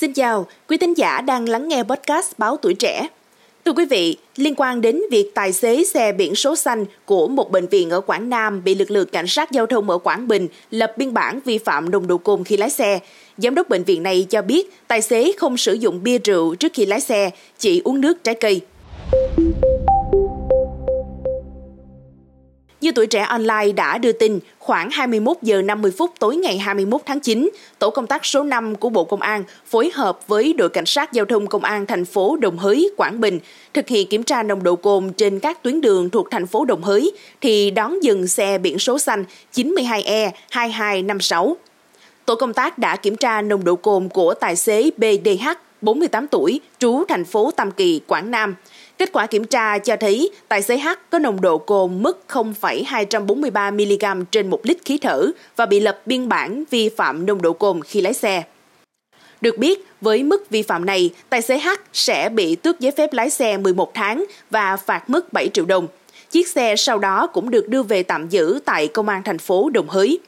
Xin chào, quý thính giả đang lắng nghe podcast Báo Tuổi Trẻ. Thưa quý vị, liên quan đến việc tài xế xe biển số xanh của một bệnh viện ở Quảng Nam bị lực lượng cảnh sát giao thông ở Quảng Bình lập biên bản vi phạm nồng độ cồn khi lái xe, giám đốc bệnh viện này cho biết tài xế không sử dụng bia rượu trước khi lái xe, chỉ uống nước trái cây. Như tuổi trẻ online đã đưa tin, khoảng 21 giờ 50 phút tối ngày 21 tháng 9, tổ công tác số 5 của Bộ Công an phối hợp với đội cảnh sát giao thông công an thành phố Đồng Hới, Quảng Bình thực hiện kiểm tra nồng độ cồn trên các tuyến đường thuộc thành phố Đồng Hới thì đón dừng xe biển số xanh 92E 2256. Tổ công tác đã kiểm tra nồng độ cồn của tài xế BDH 48 tuổi, trú thành phố Tam Kỳ, Quảng Nam. Kết quả kiểm tra cho thấy tài xế H có nồng độ cồn mức 0,243mg trên 1 lít khí thở và bị lập biên bản vi phạm nồng độ cồn khi lái xe. Được biết, với mức vi phạm này, tài xế H sẽ bị tước giấy phép lái xe 11 tháng và phạt mức 7 triệu đồng. Chiếc xe sau đó cũng được đưa về tạm giữ tại công an thành phố Đồng Hới.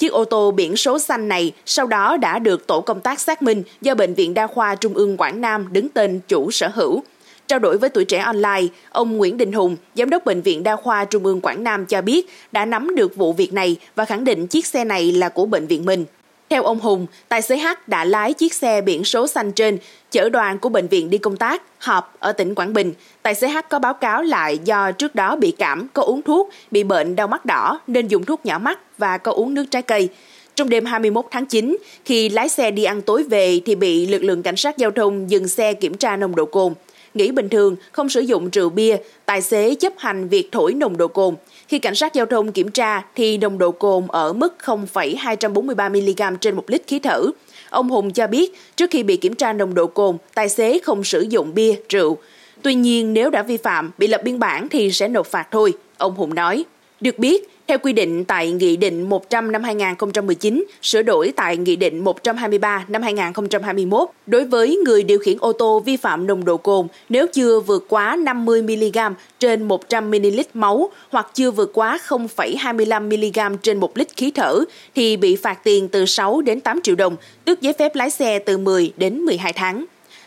Chiếc ô tô biển số xanh này sau đó đã được tổ công tác xác minh do Bệnh viện Đa khoa Trung ương Quảng Nam đứng tên chủ sở hữu. Trao đổi với tuổi trẻ online, ông Nguyễn Đình Hùng, Giám đốc Bệnh viện Đa khoa Trung ương Quảng Nam cho biết đã nắm được vụ việc này và khẳng định chiếc xe này là của bệnh viện mình. Theo ông Hùng, tài xế H đã lái chiếc xe biển số xanh trên, chở đoàn của bệnh viện đi công tác, họp ở tỉnh Quảng Bình. Tài xế H có báo cáo lại do trước đó bị cảm, có uống thuốc, bị bệnh đau mắt đỏ nên dùng thuốc nhỏ mắt và có uống nước trái cây. Trong đêm 21 tháng 9, khi lái xe đi ăn tối về thì bị lực lượng cảnh sát giao thông dừng xe kiểm tra nồng độ cồn nghĩ bình thường, không sử dụng rượu bia, tài xế chấp hành việc thổi nồng độ cồn. Khi cảnh sát giao thông kiểm tra thì nồng độ cồn ở mức 0,243mg trên một lít khí thở. Ông Hùng cho biết trước khi bị kiểm tra nồng độ cồn, tài xế không sử dụng bia, rượu. Tuy nhiên nếu đã vi phạm, bị lập biên bản thì sẽ nộp phạt thôi, ông Hùng nói. Được biết, theo quy định tại Nghị định 100 năm 2019, sửa đổi tại Nghị định 123 năm 2021, đối với người điều khiển ô tô vi phạm nồng độ cồn nếu chưa vượt quá 50mg trên 100ml máu hoặc chưa vượt quá 0,25mg trên 1 lít khí thở thì bị phạt tiền từ 6 đến 8 triệu đồng, tước giấy phép lái xe từ 10 đến 12 tháng.